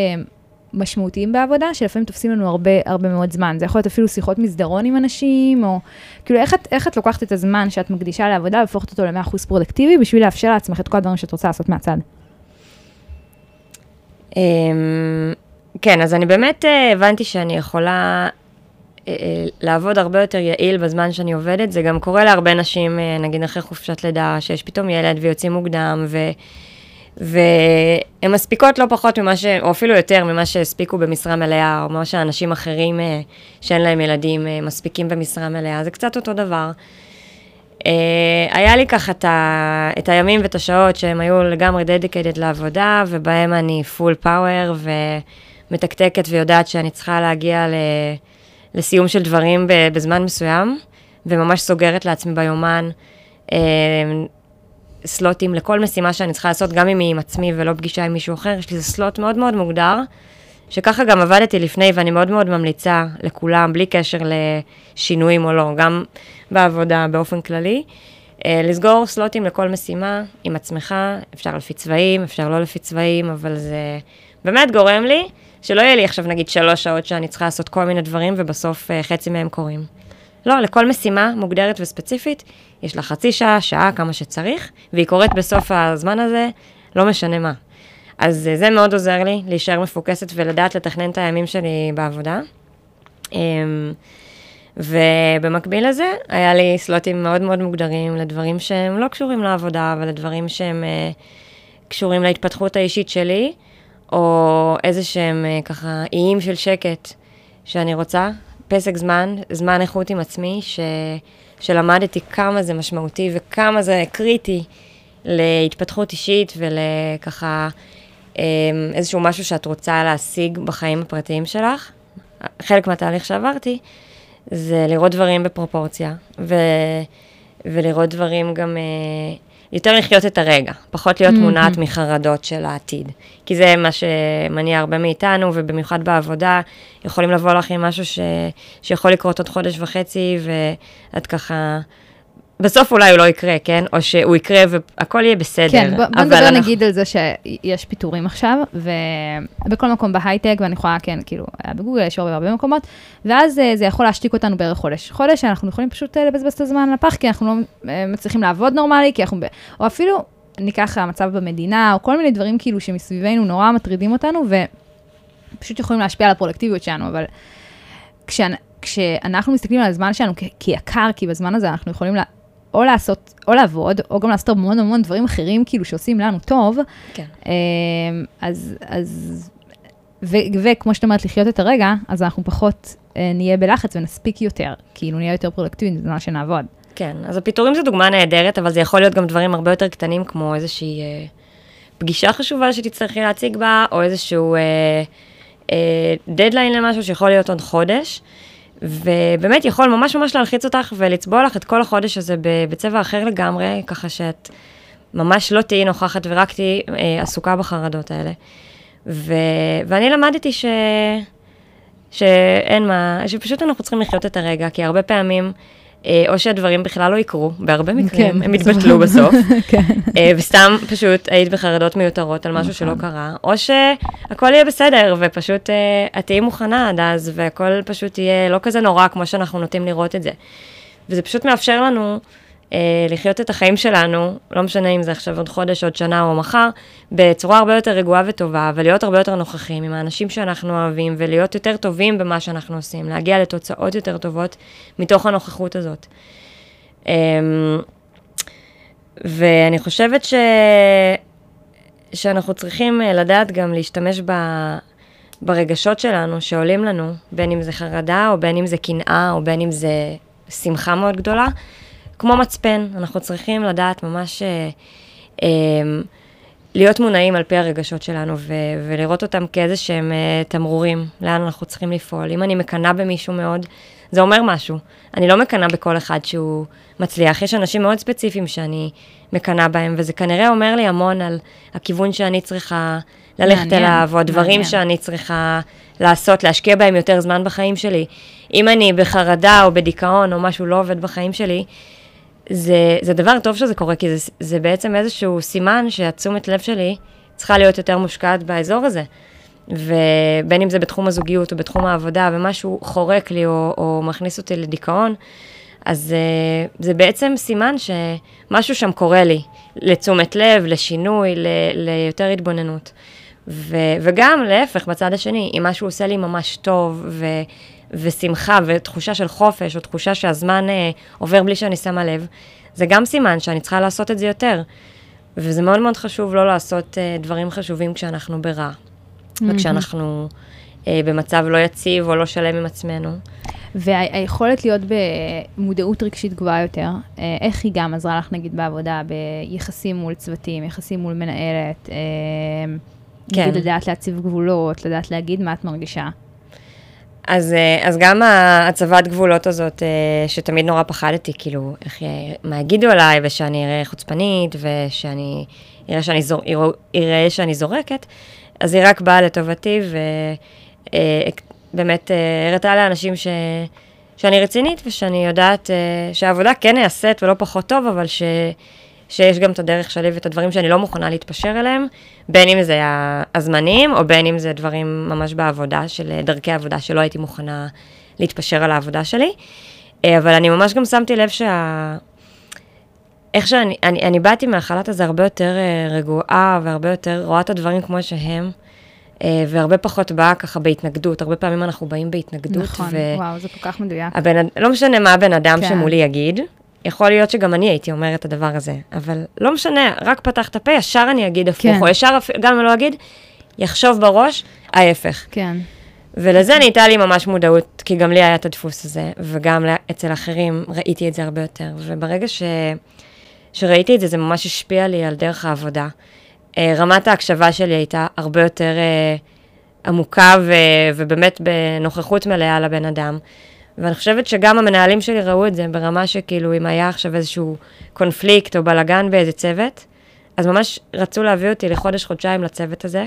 משמעותיים בעבודה, שלפעמים תופסים לנו הרבה, הרבה מאוד זמן. זה יכול להיות אפילו שיחות מסדרון עם אנשים, או כאילו, איך את, איך את לוקחת את הזמן שאת מקדישה לעבודה והופכת אותו ל-100% פרודקטיבי, בשביל לאפשר לעצמך את כל הדברים שאת רוצה לעשות מהצד? אמ, כן, אז אני באמת אה, הבנתי שאני יכולה אה, אה, לעבוד הרבה יותר יעיל בזמן שאני עובדת. זה גם קורה להרבה נשים, נגיד אחרי חופשת לידה, שיש פתאום ילד ויוצאים מוקדם, ו... והן מספיקות לא פחות ממה ש... או אפילו יותר ממה שהספיקו במשרה מלאה, או מה שאנשים אחרים אה, שאין להם ילדים אה, מספיקים במשרה מלאה, זה קצת אותו דבר. אה, היה לי ככה את, ה... את הימים ואת השעות שהם היו לגמרי דדיקטד לעבודה, ובהם אני פול פאוור ומתקתקת ויודעת שאני צריכה להגיע ל... לסיום של דברים בזמן מסוים, וממש סוגרת לעצמי ביומן. סלוטים לכל משימה שאני צריכה לעשות, גם אם היא עם עצמי ולא פגישה עם מישהו אחר, יש לי איזה סלוט מאוד מאוד מוגדר, שככה גם עבדתי לפני, ואני מאוד מאוד ממליצה לכולם, בלי קשר לשינויים או לא, גם בעבודה באופן כללי, אה, לסגור סלוטים לכל משימה עם עצמך, אפשר לפי צבעים, אפשר לא לפי צבעים, אבל זה באמת גורם לי שלא יהיה לי עכשיו נגיד שלוש שעות שאני צריכה לעשות כל מיני דברים, ובסוף אה, חצי מהם קורים. לא, לכל משימה מוגדרת וספציפית, יש לה חצי שעה, שעה, כמה שצריך, והיא קורית בסוף הזמן הזה, לא משנה מה. אז זה מאוד עוזר לי להישאר מפוקסת ולדעת לתכנן את הימים שלי בעבודה. אמ, ובמקביל לזה, היה לי סלוטים מאוד מאוד מוגדרים לדברים שהם לא קשורים לעבודה, אבל לדברים שהם אה, קשורים להתפתחות האישית שלי, או איזה שהם אה, ככה איים של שקט שאני רוצה פסק זמן, זמן איכות עם עצמי, ש, שלמדתי כמה זה משמעותי וכמה זה קריטי להתפתחות אישית ולככה אמ, איזשהו משהו שאת רוצה להשיג בחיים הפרטיים שלך. חלק מהתהליך שעברתי זה לראות דברים בפרופורציה, ו, ולראות דברים גם אה, יותר לחיות את הרגע, פחות להיות mm-hmm. מונעת מחרדות של העתיד. כי זה מה שמניע הרבה מאיתנו, ובמיוחד בעבודה, יכולים לבוא לך עם משהו ש... שיכול לקרות עוד חודש וחצי, ואת ככה בסוף אולי הוא לא יקרה, כן? או שהוא יקרה והכל יהיה בסדר. כן, בוא, נדבר אנחנו- נגיד על זה שיש פיטורים עכשיו, ובכל מקום בהייטק, ואני יכולה, כן, כאילו, היה בגוגל, יש עוד בהרבה מקומות, ואז אה, זה יכול להשתיק אותנו בערך חודש. חודש שאנחנו יכולים פשוט אה, לבזבז את הזמן על הפח, כי אנחנו לא אה, מצליחים לעבוד נורמלי, כי אנחנו. או אפילו ניקח המצב במדינה, או כל מיני דברים כאילו שמסביבנו נורא מטרידים אותנו, ופשוט יכולים להשפיע על הפרודקטיביות שלנו, אבל כשאנ... כשאנחנו מסתכלים על הזמן שלנו כ- כיקר, כי בזמן הזה אנחנו יכולים לה... או לעשות, או לעבוד, או גם לעשות המון המון דברים אחרים, כאילו שעושים לנו טוב, כן. אמ, אז, אז, ו, וכמו שאת אומרת, לחיות את הרגע, אז אנחנו פחות אה, נהיה בלחץ ונספיק יותר, כאילו נהיה יותר פרודקטיביים בזמן שנעבוד. כן, אז הפיטורים זו דוגמה נהדרת, אבל זה יכול להיות גם דברים הרבה יותר קטנים, כמו איזושהי אה, פגישה חשובה שתצטרכי להציג בה, או איזשהו אה, אה, דדליין למשהו שיכול להיות עוד חודש, ובאמת יכול ממש ממש להלחיץ אותך ולצבוע לך את כל החודש הזה בצבע אחר לגמרי, ככה שאת ממש לא תהיי נוכחת ורק תהיי אה, עסוקה בחרדות האלה. ו- ואני למדתי ש... שאין מה, שפשוט אנחנו צריכים לחיות את הרגע, כי הרבה פעמים, או שהדברים בכלל לא יקרו, בהרבה מקרים, כן, הם בסופו יתבטלו בסוף, כן. אה, וסתם פשוט היית בחרדות מיותרות על משהו שלא קרה, או שהכל יהיה בסדר, ופשוט אה, את תהיי מוכנה עד אז, והכל פשוט יהיה לא כזה נורא כמו שאנחנו נוטים לראות את זה. וזה פשוט מאפשר לנו אה, לחיות את החיים שלנו, לא משנה אם זה עכשיו עוד חודש, עוד שנה או מחר, בצורה הרבה יותר רגועה וטובה, ולהיות הרבה יותר נוכחים עם האנשים שאנחנו אוהבים, ולהיות יותר טובים במה שאנחנו עושים, להגיע לתוצאות יותר טובות מתוך הנוכחות הזאת. אה, ואני חושבת ש... שאנחנו צריכים אה, לדעת גם להשתמש ב... ברגשות שלנו שעולים לנו, בין אם זה חרדה, או בין אם זה קנאה, או בין אם זה שמחה מאוד גדולה, כמו מצפן, אנחנו צריכים לדעת ממש אה, אה, להיות מונעים על פי הרגשות שלנו, ו- ולראות אותם כאיזה שהם אה, תמרורים, לאן אנחנו צריכים לפעול. אם אני מקנאה במישהו מאוד, זה אומר משהו. אני לא מקנאה בכל אחד שהוא מצליח. יש אנשים מאוד ספציפיים שאני מקנאה בהם, וזה כנראה אומר לי המון על הכיוון שאני צריכה ללכת מעניין, אליו, או הדברים מעניין. שאני צריכה לעשות, להשקיע בהם יותר זמן בחיים שלי. אם אני בחרדה או בדיכאון או משהו לא עובד בחיים שלי, זה, זה דבר טוב שזה קורה, כי זה, זה בעצם איזשהו סימן שהתשומת לב שלי צריכה להיות יותר מושקעת באזור הזה. ובין אם זה בתחום הזוגיות או בתחום העבודה, ומשהו חורק לי או, או מכניס אותי לדיכאון, אז uh, זה בעצם סימן שמשהו שם קורה לי, לתשומת לב, לשינוי, ל, ליותר התבוננות. ו, וגם להפך, בצד השני, אם משהו עושה לי ממש טוב, ו, ושמחה, ותחושה של חופש, או תחושה שהזמן uh, עובר בלי שאני שמה לב, זה גם סימן שאני צריכה לעשות את זה יותר. וזה מאוד מאוד חשוב לא לעשות uh, דברים חשובים כשאנחנו ברע, וכשאנחנו uh, במצב לא יציב או לא שלם עם עצמנו. והיכולת להיות במודעות רגשית גבוהה יותר, אה, איך היא גם עזרה לך נגיד בעבודה, ביחסים מול צוותים, יחסים מול מנהלת, אה, כן. נגיד לדעת להציב גבולות, לדעת להגיד מה את מרגישה. אז, אה, אז גם ההצבת גבולות הזאת, אה, שתמיד נורא פחדתי, כאילו, איך, מה יגידו עליי, ושאני אראה חוצפנית, ושאני אראה שאני, זור, יראה שאני זורקת, אז היא רק באה לטובתי, ובאמת הראתה לאנשים ש, שאני רצינית, ושאני יודעת אה, שהעבודה כן נעשית ולא פחות טוב, אבל ש... שיש גם את הדרך שלי ואת הדברים שאני לא מוכנה להתפשר אליהם, בין אם זה הזמנים, או בין אם זה דברים ממש בעבודה, של אה, דרכי עבודה, שלא הייתי מוכנה להתפשר על העבודה שלי. אה, אבל אני ממש גם שמתי לב שה... איך שאני, אני, אני באתי מהחל"ת הזה הרבה יותר אה, רגועה, והרבה יותר רואה את הדברים כמו שהם, אה, והרבה פחות באה ככה בהתנגדות. הרבה פעמים אנחנו באים בהתנגדות, נכון, ו... וואו, זה כל כך מדויק. הבן, אד- לא משנה מה הבן אדם כן. שמולי יגיד, יכול להיות שגם אני הייתי אומר את הדבר הזה, אבל לא משנה, רק פתח את הפה, ישר אני אגיד הפוך, כן. או ישר, גם אם לא אגיד, יחשוב בראש, ההפך. כן. ולזה נהייתה לי ממש מודעות, כי גם לי היה את הדפוס הזה, וגם אצל אחרים ראיתי את זה הרבה יותר. וברגע ש... שראיתי את זה, זה ממש השפיע לי על דרך העבודה. אה, רמת ההקשבה שלי הייתה הרבה יותר אה, עמוקה ו... ובאמת בנוכחות מלאה לבן אדם. ואני חושבת שגם המנהלים שלי ראו את זה ברמה שכאילו, אם היה עכשיו איזשהו קונפליקט או בלאגן באיזה צוות, אז ממש רצו להביא אותי לחודש-חודשיים לצוות הזה,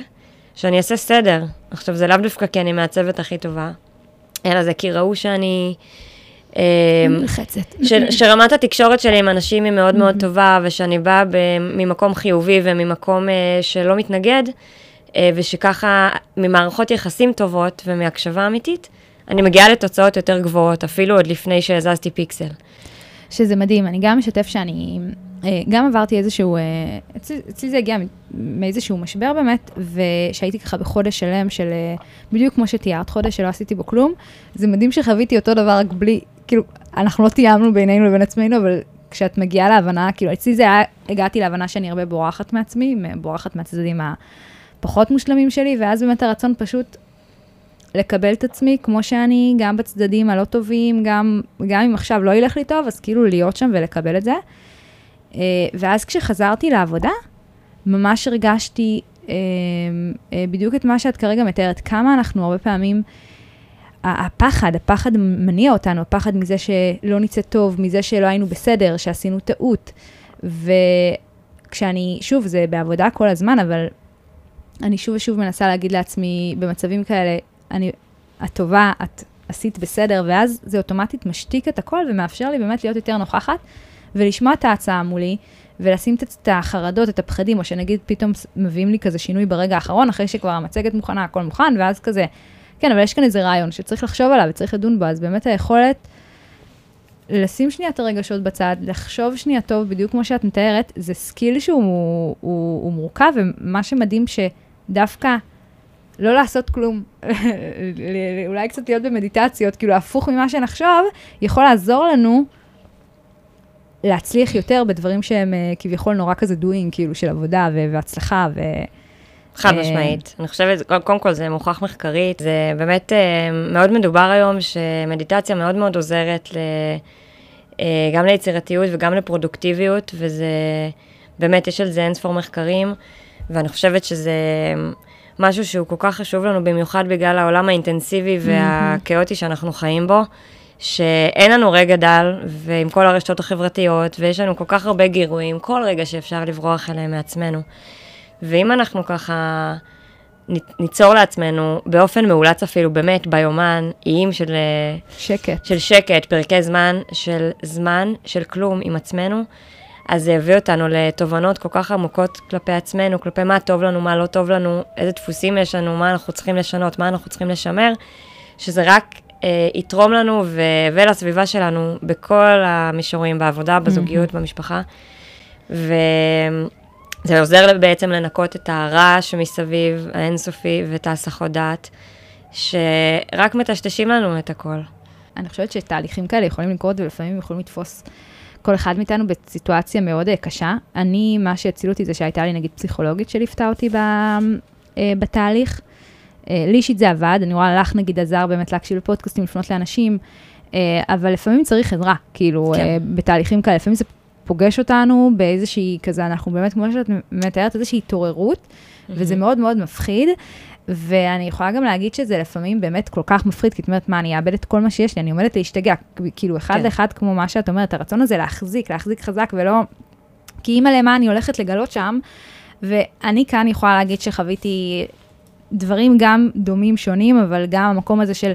שאני אעשה סדר. עכשיו, זה לאו דווקא כי אני מהצוות הכי טובה, אלא זה כי ראו שאני אה, נלחצת. ש, שרמת התקשורת שלי עם אנשים היא מאוד מאוד טובה, ושאני באה ב, ממקום חיובי וממקום uh, שלא מתנגד, uh, ושככה ממערכות יחסים טובות ומהקשבה אמיתית, אני מגיעה לתוצאות יותר גבוהות, אפילו עוד לפני שהזזתי פיקסל. שזה מדהים, אני גם משתף שאני אה, גם עברתי איזשהו, אה, אצלי, אצלי זה הגיע מאיזשהו משבר באמת, ושהייתי ככה בחודש שלם של, אה, בדיוק כמו שתיארת, חודש שלא עשיתי בו כלום. זה מדהים שחוויתי אותו דבר רק בלי, כאילו, אנחנו לא תיאמנו בינינו לבין עצמנו, אבל כשאת מגיעה להבנה, כאילו, אצלי זה היה, הגעתי להבנה שאני הרבה בורחת מעצמי, בורחת מהצדדים הפחות מושלמים שלי, ואז באמת הרצון פשוט לקבל את עצמי כמו שאני, גם בצדדים הלא טובים, גם, גם אם עכשיו לא ילך לי טוב, אז כאילו להיות שם ולקבל את זה. אה, ואז כשחזרתי לעבודה, ממש הרגשתי אה, אה, בדיוק את מה שאת כרגע מתארת, כמה אנחנו הרבה פעמים, הפחד, הפחד מניע אותנו, הפחד מזה שלא נצא טוב, מזה שלא היינו בסדר, שעשינו טעות. וכשאני, שוב, זה בעבודה כל הזמן, אבל אני שוב ושוב מנסה להגיד לעצמי, במצבים כאלה, אני, את טובה, את עשית בסדר, ואז זה אוטומטית משתיק את הכל ומאפשר לי באמת להיות יותר נוכחת. ולשמוע את ההצעה מולי, ולשים את החרדות, את הפחדים, או שנגיד פתאום מביאים לי כזה שינוי ברגע האחרון, אחרי שכבר המצגת מוכנה, הכל מוכן, ואז כזה, כן, אבל יש כאן איזה רעיון שצריך לחשוב עליו וצריך לדון בו, אז באמת היכולת לשים שנייה את הרגשות בצד, לחשוב שנייה טוב, בדיוק כמו שאת מתארת, זה skill שהוא הוא, הוא, הוא מורכב, ומה שמדהים שדווקא לא לעשות כלום, אולי קצת להיות במדיטציות, כאילו הפוך ממה שנחשוב, יכול לעזור לנו להצליח יותר בדברים שהם אה, כביכול נורא כזה doing, כאילו, של עבודה והצלחה ו... חד אה, משמעית. אני חושבת, קודם כל זה מוכח מחקרית, זה באמת אה, מאוד מדובר היום שמדיטציה מאוד מאוד עוזרת ל, גם ליצירתיות וגם לפרודוקטיביות, וזה באמת, יש על זה אין ספור מחקרים, ואני חושבת שזה משהו שהוא כל כך חשוב לנו, במיוחד בגלל העולם האינטנסיבי והכאוטי שאנחנו חיים בו. שאין לנו רגע דל, ועם כל הרשתות החברתיות, ויש לנו כל כך הרבה גירויים, כל רגע שאפשר לברוח אליהם מעצמנו. ואם אנחנו ככה ניצור לעצמנו, באופן מאולץ אפילו, באמת, ביומן, איים של... שקט. של שקט, פרקי זמן, של זמן, של כלום עם עצמנו, אז זה יביא אותנו לתובנות כל כך עמוקות כלפי עצמנו, כלפי מה טוב לנו, מה לא טוב לנו, איזה דפוסים יש לנו, מה אנחנו צריכים לשנות, מה אנחנו צריכים לשמר, שזה רק אה, יתרום לנו ו- ולסביבה שלנו בכל המישורים, בעבודה, בזוגיות, mm-hmm. במשפחה. וזה עוזר בעצם לנקות את הרעש מסביב, האינסופי, ואת ההסחות דעת, שרק מטשטשים לנו את הכל. אני חושבת שתהליכים כאלה יכולים לקרות ולפעמים יכולים לתפוס כל אחד מאיתנו בסיטואציה מאוד אה, קשה. אני, מה שהציל אותי זה שהייתה לי נגיד פסיכולוגית שליוותה אותי ב, אה, בתהליך. אה, לי אישית זה עבד, אני רואה לך נגיד עזר באמת להקשיב לפודקאסטים, לפנות לאנשים, אה, אבל לפעמים צריך עזרה, כאילו, כן. אה, בתהליכים כאלה, לפעמים זה פוגש אותנו באיזושהי כזה, אנחנו באמת, כמו שאת מתארת, איזושהי התעוררות, mm-hmm. וזה מאוד מאוד מפחיד. ואני יכולה גם להגיד שזה לפעמים באמת כל כך מפחיד, כי את אומרת, מה, אני אאבד את כל מה שיש לי, אני עומדת להשתגע, כאילו, אחד כן. לאחד, כמו מה שאת אומרת, הרצון הזה להחזיק, להחזיק חזק ולא... כי אימא למה אני הולכת לגלות שם, ואני כאן יכולה להגיד שחוויתי דברים גם דומים, שונים, אבל גם המקום הזה של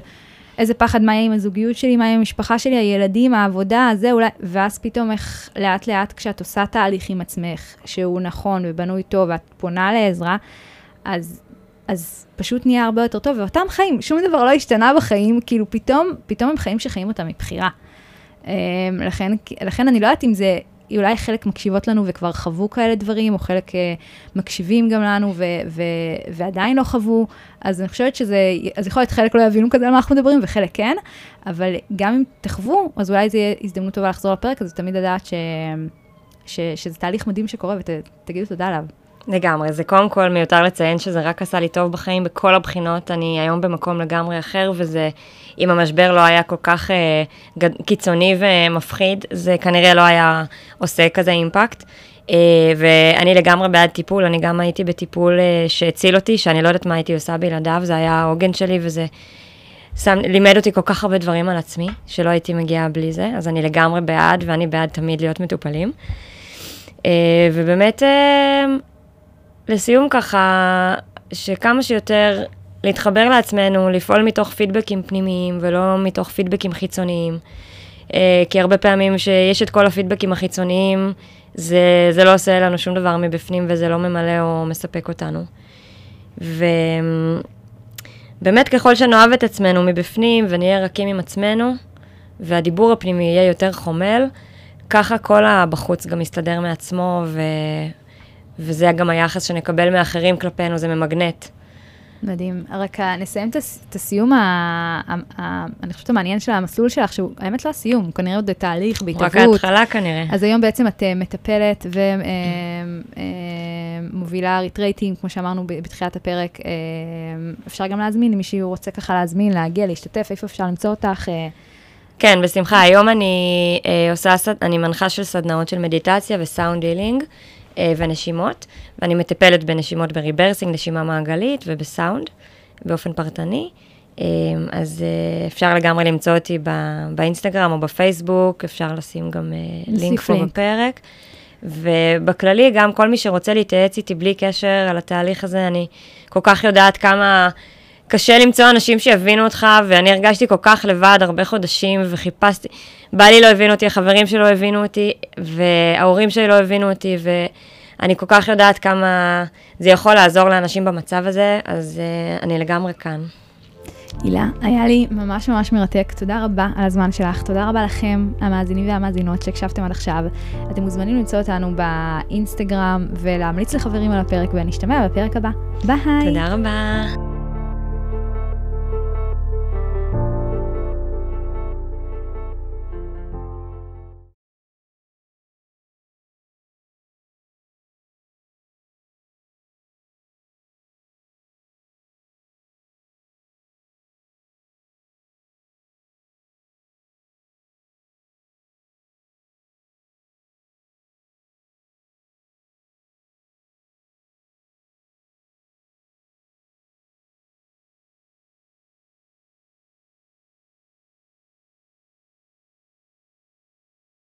איזה פחד, מה יהיה עם הזוגיות שלי, מה יהיה עם המשפחה שלי, הילדים, העבודה, זה אולי, ואז פתאום איך לאט לאט כשאת עושה תהליך עם עצמך, שהוא נכון ובנוי טוב, ואת פונה לעזרה, אז, אז פשוט נהיה הרבה יותר טוב, ואותם חיים, שום דבר לא השתנה בחיים, כאילו פתאום, פתאום הם חיים שחיים אותם מבחירה. אמ, לכן, לכן אני לא יודעת אם זה אולי חלק מקשיבות לנו וכבר חוו כאלה דברים, או חלק uh, מקשיבים גם לנו ו- ו- ועדיין לא חוו, אז אני חושבת שזה, אז יכול להיות חלק לא יבינו כזה על מה אנחנו מדברים, וחלק כן, אבל גם אם תחוו, אז אולי זו יהיה הזדמנות טובה לחזור לפרק, אז תמיד לדעת ש- ש- שזה תהליך מדהים שקורה, ותגידו ות- תודה עליו. לגמרי, זה קודם כל מיותר לציין שזה רק עשה לי טוב בחיים בכל הבחינות, אני היום במקום לגמרי אחר, וזה, אם המשבר לא היה כל כך אה, גד, קיצוני ומפחיד, זה כנראה לא היה עושה כזה אימפקט. אה, ואני לגמרי בעד טיפול, אני גם הייתי בטיפול אה, שהציל אותי, שאני לא יודעת מה הייתי עושה בלעדיו, זה היה העוגן שלי וזה שם, לימד אותי כל כך הרבה דברים על עצמי, שלא הייתי מגיעה בלי זה, אז אני לגמרי בעד, ואני בעד תמיד להיות מטופלים. אה, ובאמת, אה, לסיום ככה, שכמה שיותר להתחבר לעצמנו, לפעול מתוך פידבקים פנימיים ולא מתוך פידבקים חיצוניים. אה, כי הרבה פעמים שיש את כל הפידבקים החיצוניים, זה, זה לא עושה לנו שום דבר מבפנים וזה לא ממלא או מספק אותנו. ובאמת ככל שנאהב את עצמנו מבפנים ונהיה רכים עם עצמנו, והדיבור הפנימי יהיה יותר חומל, ככה כל הבחוץ גם יסתדר מעצמו, ו... וזה גם היחס שנקבל מאחרים כלפינו, זה ממגנט. מדהים. רק נסיים את הסיום, אני חושבת המעניין של המסלול שלך, שהוא האמת לא הסיום, הוא כנראה עוד תהליך, בהתהוות. רק ההתחלה כנראה. אז היום בעצם את אה, מטפלת ומובילה אה, ריטרייטים, כמו שאמרנו בתחילת הפרק. אה, אפשר גם להזמין, אם מישהו רוצה ככה להזמין, להגיע, להשתתף, איפה אפשר למצוא אותך? כן, בשמחה. היום אני עושה, אני מנחה של סדנאות של מדיטציה ו sound healing. אה, ונשימות, ואני מטפלת בנשימות ב rebirthing, נשימה מעגלית ובסאונד, באופן פרטני. אה, אז אה, אפשר לגמרי למצוא אותי באינסטגרם או בפייסבוק, אפשר לשים גם לינק פה בפרק. ובכללי, גם כל מי שרוצה להתייעץ איתי בלי קשר על התהליך הזה, אני כל כך יודעת כמה קשה למצוא אנשים שיבינו אותך, ואני הרגשתי כל כך לבד הרבה חודשים, וחיפשתי, בעלי לא הבין אותי, החברים שלו הבינו אותי, וההורים שלי לא הבינו אותי, ואני כל כך יודעת כמה זה יכול לעזור לאנשים במצב הזה, אז uh, אני לגמרי כאן. הילה, היה לי ממש ממש מרתק. תודה רבה על הזמן שלך. תודה רבה לכם, המאזינים והמאזינות שהקשבתם עד עכשיו. אתם מוזמנים למצוא אותנו באינסטגרם ולהמליץ לחברים על הפרק, ונשתמע בפרק הבא. ביי. תודה רבה.